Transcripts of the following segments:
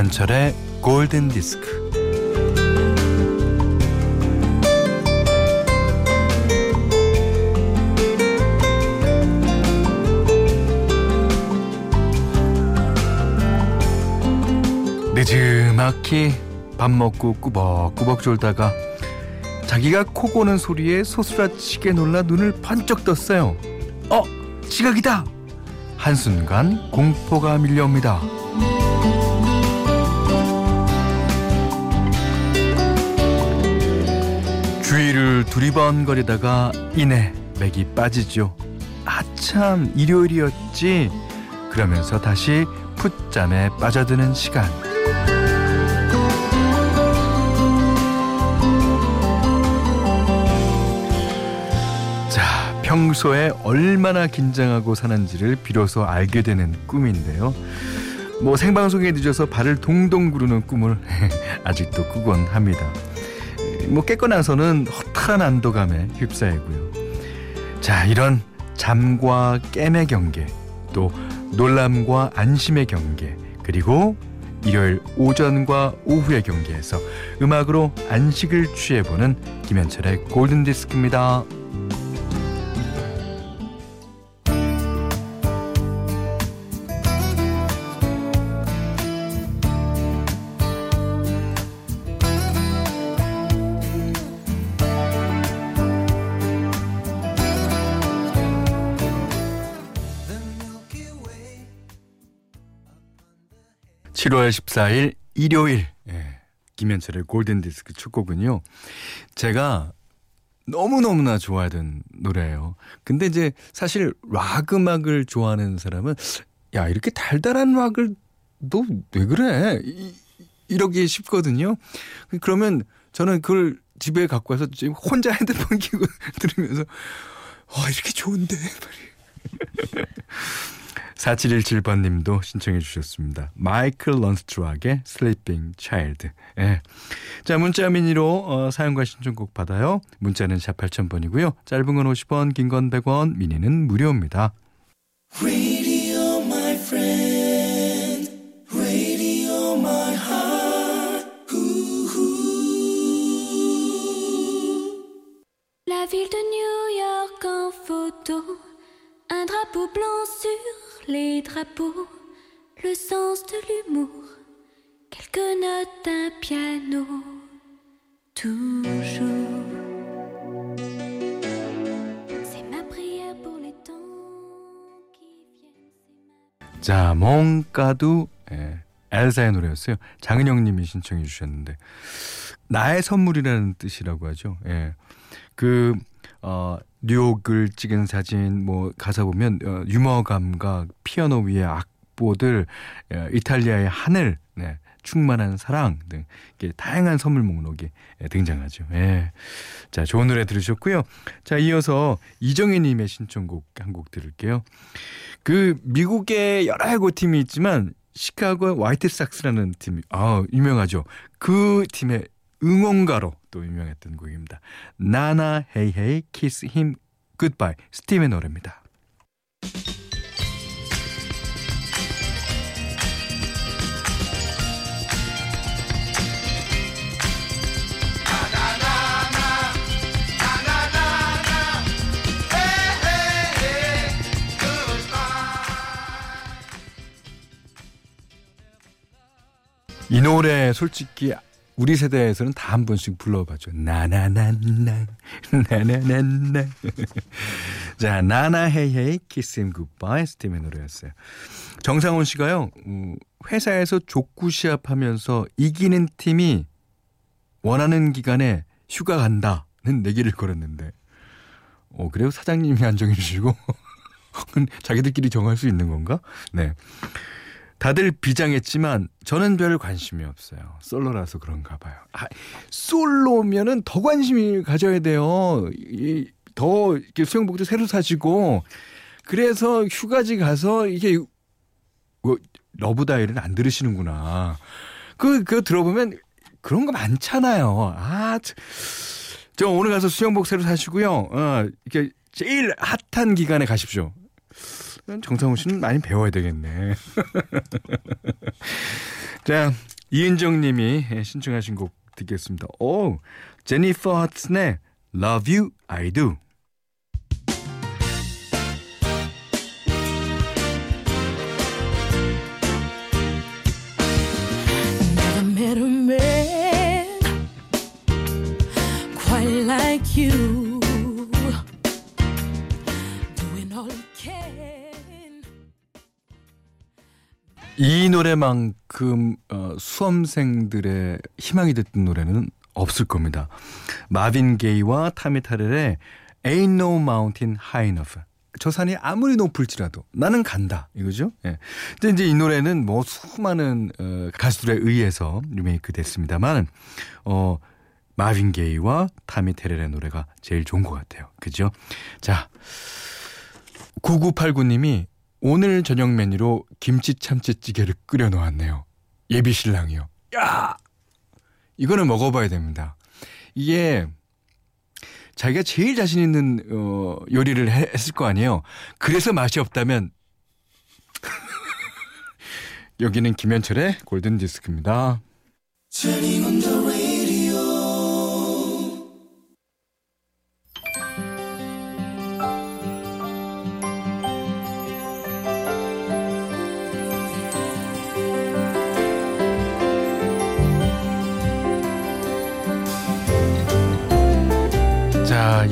김현철의 골든 디스크. 늦지막히 밥 먹고 꾸벅꾸벅 졸다가 자기가 코 고는 소리에 소스라치게 놀라 눈을 번쩍 떴어요. 어, 지각이다. 한순간 공포가 밀려옵니다. 두리번거리다가 이내 맥이 빠지죠. 아참 일요일이었지. 그러면서 다시 풋잠에 빠져드는 시간. 자, 평소에 얼마나 긴장하고 사는지를 비로소 알게 되는 꿈인데요. 뭐 생방송에 늦어서 발을 동동 구르는 꿈을 아직도 꾸곤 합니다. 뭐 깨고 나서는 허탈한 안도감에 휩싸이고요. 자, 이런 잠과 깸의 경계, 또 놀람과 안심의 경계, 그리고 일요일 오전과 오후의 경계에서 음악으로 안식을 취해보는 김현철의 골든디스크입니다. 7월 14일 일요일 예, 김현철의 골든 디스크 첫 곡은요. 제가 너무너무나 좋아하던 노래예요. 근데 이제 사실 락 음악을 좋아하는 사람은 야 이렇게 달달한 락을 너 왜 그래? 이, 이러기 쉽거든요. 그러면 저는 그걸 집에 갖고 와서 지금 혼자 핸드폰 끼고 들으면서 와 이렇게 좋은데 4717번 님도 신청해 주셨습니다. 마이클 런스트락의 Sleeping Child. 예. 자, 문자 미니로 어, 사연과 신청곡 받아요. 문자는 샵 8000번이고요. 짧은 건 50원, 긴 건 100원, 미니는 무료입니다. Radio, les drapeaux, le sens de l'humour, quelques notes, un piano, toujours. C'est ma prière pour les temps qui viennent. 자, 뭔가도 예, 엘사의 노래였어요. 장은영님이 신청해 주셨는데 나의 선물이라는 뜻이라고 하죠. 예, 그 어, 뉴욕을 찍은 사진 뭐 가사 보면 어, 유머 감각 피아노 위에 악보들 어, 이탈리아의 하늘 네, 충만한 사랑 등 이렇게 다양한 선물 목록이 예, 등장하죠. 예. 자 좋은 노래 들으셨고요. 자 이어서 이정희 님의 신청곡 한 곡 들을게요. 그 미국의 여러 야구 팀이 있지만 시카고 화이트삭스라는 팀이 아 유명하죠. 그 팀의 응원가로 또 유명했던 곡입니다. Na Na Hey Hey Kiss Him Goodbye Steam의 노래입니다. 이 노래 솔직히 우리 세대에서는 다 한 번씩 불러봤죠. 나나나나 나나나나 자 나나 헤이헤이 키스임 굿바이 스팀의 노래였어요. 정상훈 씨가요. 음, 회사에서 족구 시합하면서 이기는 팀이 원하는 기간에 휴가 간다는 내기를 걸었는데 어 그래요 사장님이 안정해 주시고 자기들끼리 정할 수 있는 건가? 네. 다들 비장했지만 저는 별 관심이 없어요. 솔로라서 그런가 봐요. 아, 솔로면은 더 관심이 가져야 돼요. 이, 더 이렇게 수영복도 새로 사시고 그래서 휴가지 가서 이게 뭐, 러브 다이를 안 들으시는구나. 그, 그 들어보면 그런 거 많잖아요. 아, 저 오늘 가서 수영복 새로 사시고요. 어, 이렇게 제일 핫한 기간에 가십시오. 정상훈 씨는 많이 배워야 되겠네. 자, 이은정 님이 신청하신 곡 듣겠습니다. 오, 제니퍼 하튼의 Love You, I Do. You. 이 노래만큼 어, 수험생들의 희망이 됐던 노래는 없을 겁니다. 마빈 게이와 타미 타렐의 Ain't No Mountain High Enough. 저 산이 아무리 높을지라도 나는 간다 이거죠. 예. 근데 이제 이 노래는 뭐 수많은 어, 가수들에 의해서 리메이크 됐습니다만 어 마빈 게이와 타미 테렐의 노래가 제일 좋은 것 같아요. 그죠? 자 9989님이 오늘 저녁 메뉴로 김치 참치찌개를 끓여 놓았네요. 예비 신랑이요. 야! 이거는 먹어봐야 됩니다. 이게 자기가 제일 자신 있는 어, 요리를 해- 했을 거 아니에요. 그래서 맛이 없다면 여기는 김현철의 골든 디스크입니다.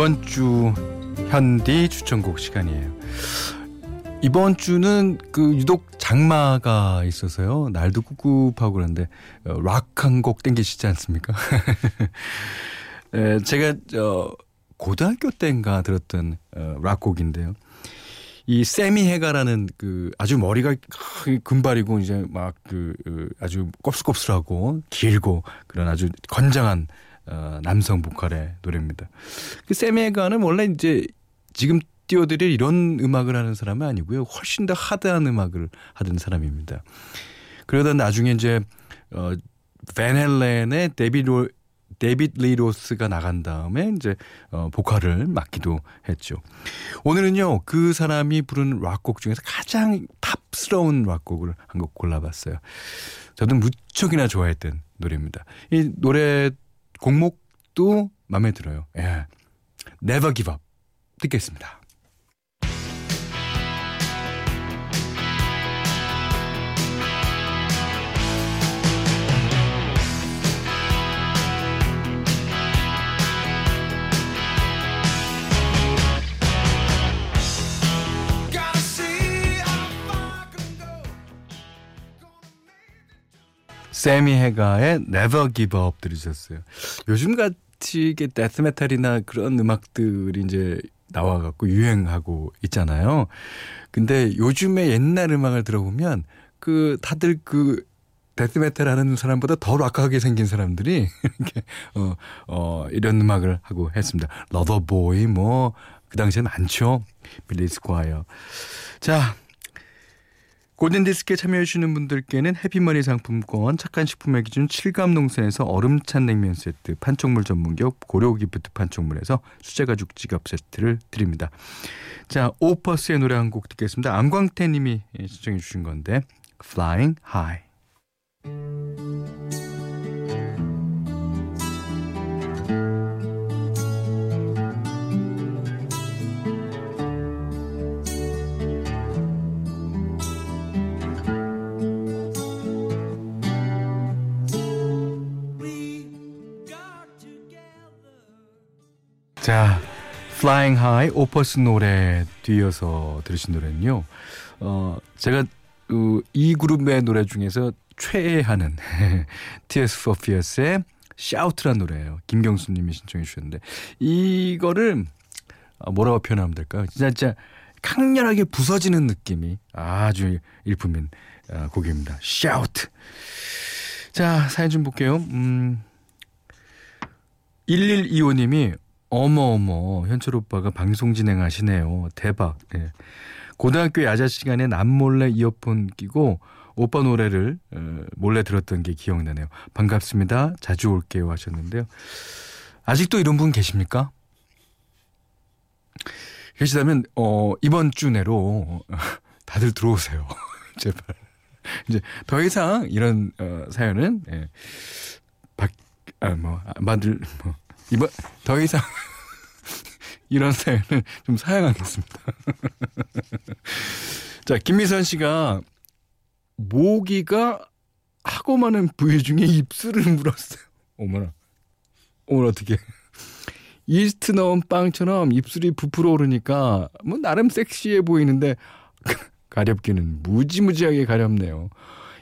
이번 주 현디 추천곡 시간이에요. 이번 주는 그 유독 장마가 있어서요. 날도 꿉꿉하고 그런데 어, 락한 곡 땡기시지 않습니까? 에, 제가 저 고등학교 때인가 들었던 어, 락곡인데요. 이 세미 해가라는 그 아주 머리가 크- 금발이고 이제 막 그 아주 곱슬곱슬하고 길고 그런 아주 건장한 어, 남성 보컬의 노래입니다. 그 새미 헤이거는 원래 이제 지금 띄워드릴 이런 음악을 하는 사람은 아니고요. 훨씬 더 하드한 음악을 하던 사람입니다. 그러다 나중에 이제 어, 밴 헬렌의 데뷔 로 데이빗 리 로스가 나간 다음에 이제 어, 보컬을 맡기도 했죠. 오늘은요 그 사람이 부른 락곡 중에서 가장 팝스러운 락곡을 한 곡 골라봤어요. 저도 무척이나 좋아했던 노래입니다. 이 노래 곡목도 마음에 들어요. 예. Never Give Up 듣겠습니다. 새미 헤이거의 Never Give Up 들으셨어요. 요즘 같이 이게 데스메탈이나 그런 음악들이 이제 나와갖고 유행하고 있잖아요. 근데 요즘에 옛날 음악을 들어보면 그 다들 그 데스메탈 하는 사람보다 더 락하게 생긴 사람들이 이렇게 어, 어, 이런 음악을 하고 했습니다. 러버보이 뭐 그 당시에 많죠. 빌리 스콰이어. 자, 골든디스크에 참여해주시는 분들께는 해피머니 상품권, 착한 식품의 기준 7감 농산에서 얼음찬 냉면 세트, 판촉물 전문기업 고려기프트 판촉물에서 수제가죽 지갑 세트를 드립니다. 자, 오퍼스의 노래 한 곡 듣겠습니다. 안광태 님이 신청해 주신 건데 Flying High. 자, Flying High 오퍼스 노래 뒤어서 들으신 노래는요. 어, 제가 어, 이 그룹의 노래 중에서 최애하는 Tears for Fears의 Shout란 노래예요. 김경수 님이 신청해 주셨는데 이거를 아, 뭐라고 표현하면 될까요? 진짜, 진짜 강렬하게 부서지는 느낌이 아주 일품인 아, 곡입니다. Shout. 자, 사연 좀 볼게요. 음. 1125님이 어머 어머 현철 오빠가 방송 진행하시네요. 대박. 예. 고등학교 야자 시간에 남몰래 이어폰 끼고 오빠 노래를 어, 몰래 들었던 게 기억나네요. 반갑습니다. 자주 올게요 하셨는데요. 아직도 이런 분 계십니까? 계시다면 어 이번 주 내로 다들 들어오세요. 제발. 이제 더 이상 이런 어, 사연은 예, 박 아뭐 만들 뭐 이번 더 이상 이런 사연은 좀 사양하겠습니다. 자 김미선 씨가 모기가 하고 많은 부위 중에 입술을 물었어요. 어머나, 어머나 어떻게? 이스트 넣은 빵처럼 입술이 부풀어 오르니까 뭐 나름 섹시해 보이는데 가렵기는 무지무지하게 가렵네요.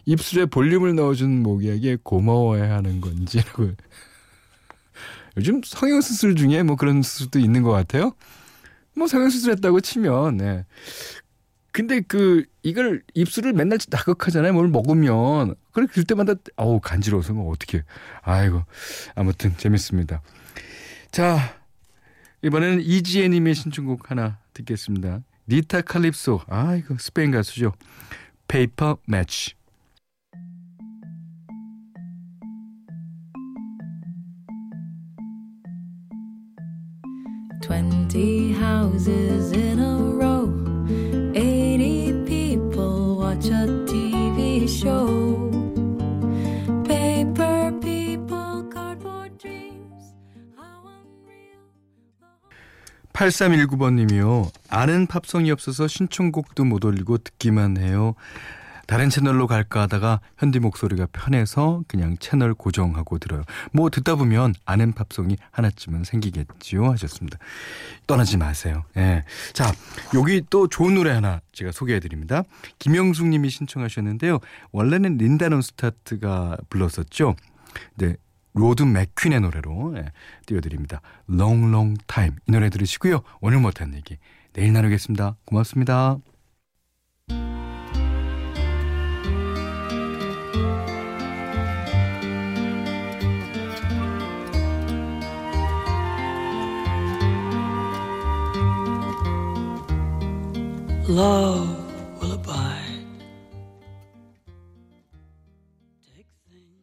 입술에 볼륨을 넣어준 모기에게 고마워야 하는 건지라고. 요즘 성형수술 중에 뭐 그런 수술도 있는 것 같아요. 뭐 성형수술 했다고 치면, 네. 근데 그, 이걸 입술을 맨날 자극하잖아요. 뭘 먹으면. 그래, 그 때마다, 어우, 간지러워서 뭐 어떻게. 아이고. 아무튼 재밌습니다. 자, 이번에는 이지혜님의 신청곡 하나 듣겠습니다. 니타 칼립소. 아, 이거 스페인 가수죠. 페이퍼 매치. Twenty houses in a row, eighty people watch a TV show. Paper people, cardboard dreams, how unreal. 8319번님이요. 아는 팝송이 없어서 신청곡도 못 올리고 듣기만 해요. 다른 채널로 갈까 하다가 현디 목소리가 편해서 그냥 채널 고정하고 들어요. 뭐 듣다 보면 아는 팝송이 하나쯤은 생기겠지요 하셨습니다. 떠나지 마세요. 예. 자, 여기 또 좋은 노래 하나 제가 소개해 드립니다. 김영숙 님이 신청하셨는데요. 원래는 린다 논스타트가 불렀었죠. 네. 로드 맥퀸의 노래로 예, 띄워드립니다. Long Long Time 이 노래 들으시고요. 오늘 못한 얘기 내일 나누겠습니다. 고맙습니다. Love